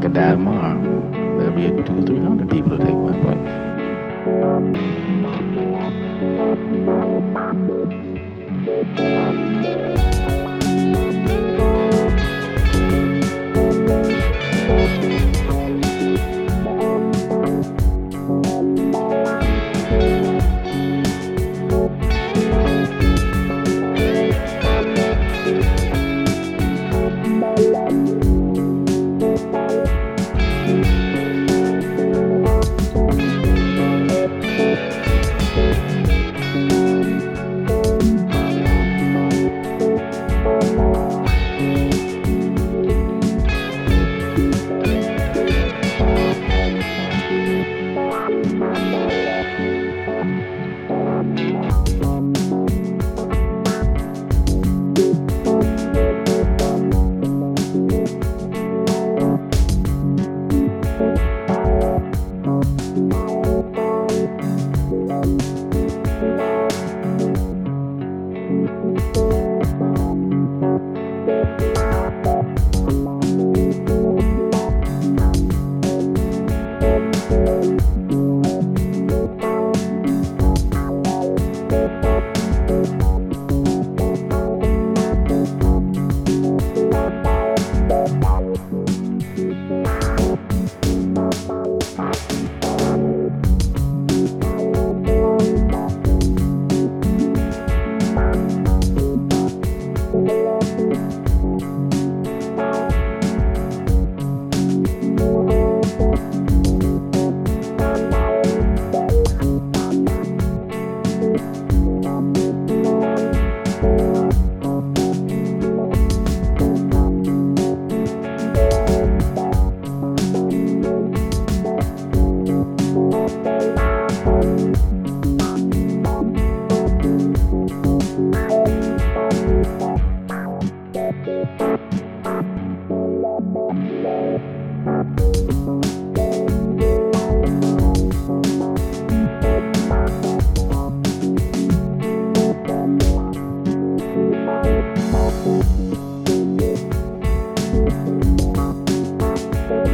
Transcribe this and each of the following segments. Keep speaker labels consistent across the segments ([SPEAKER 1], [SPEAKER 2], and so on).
[SPEAKER 1] could die tomorrow. There'll be two or three hundred people to take my place.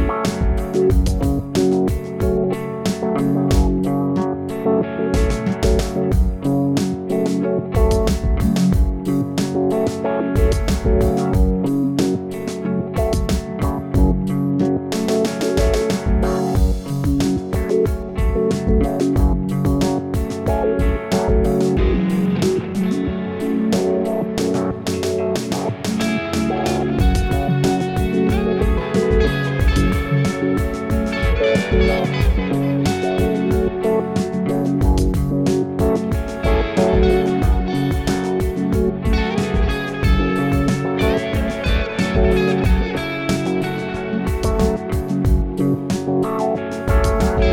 [SPEAKER 1] Bye.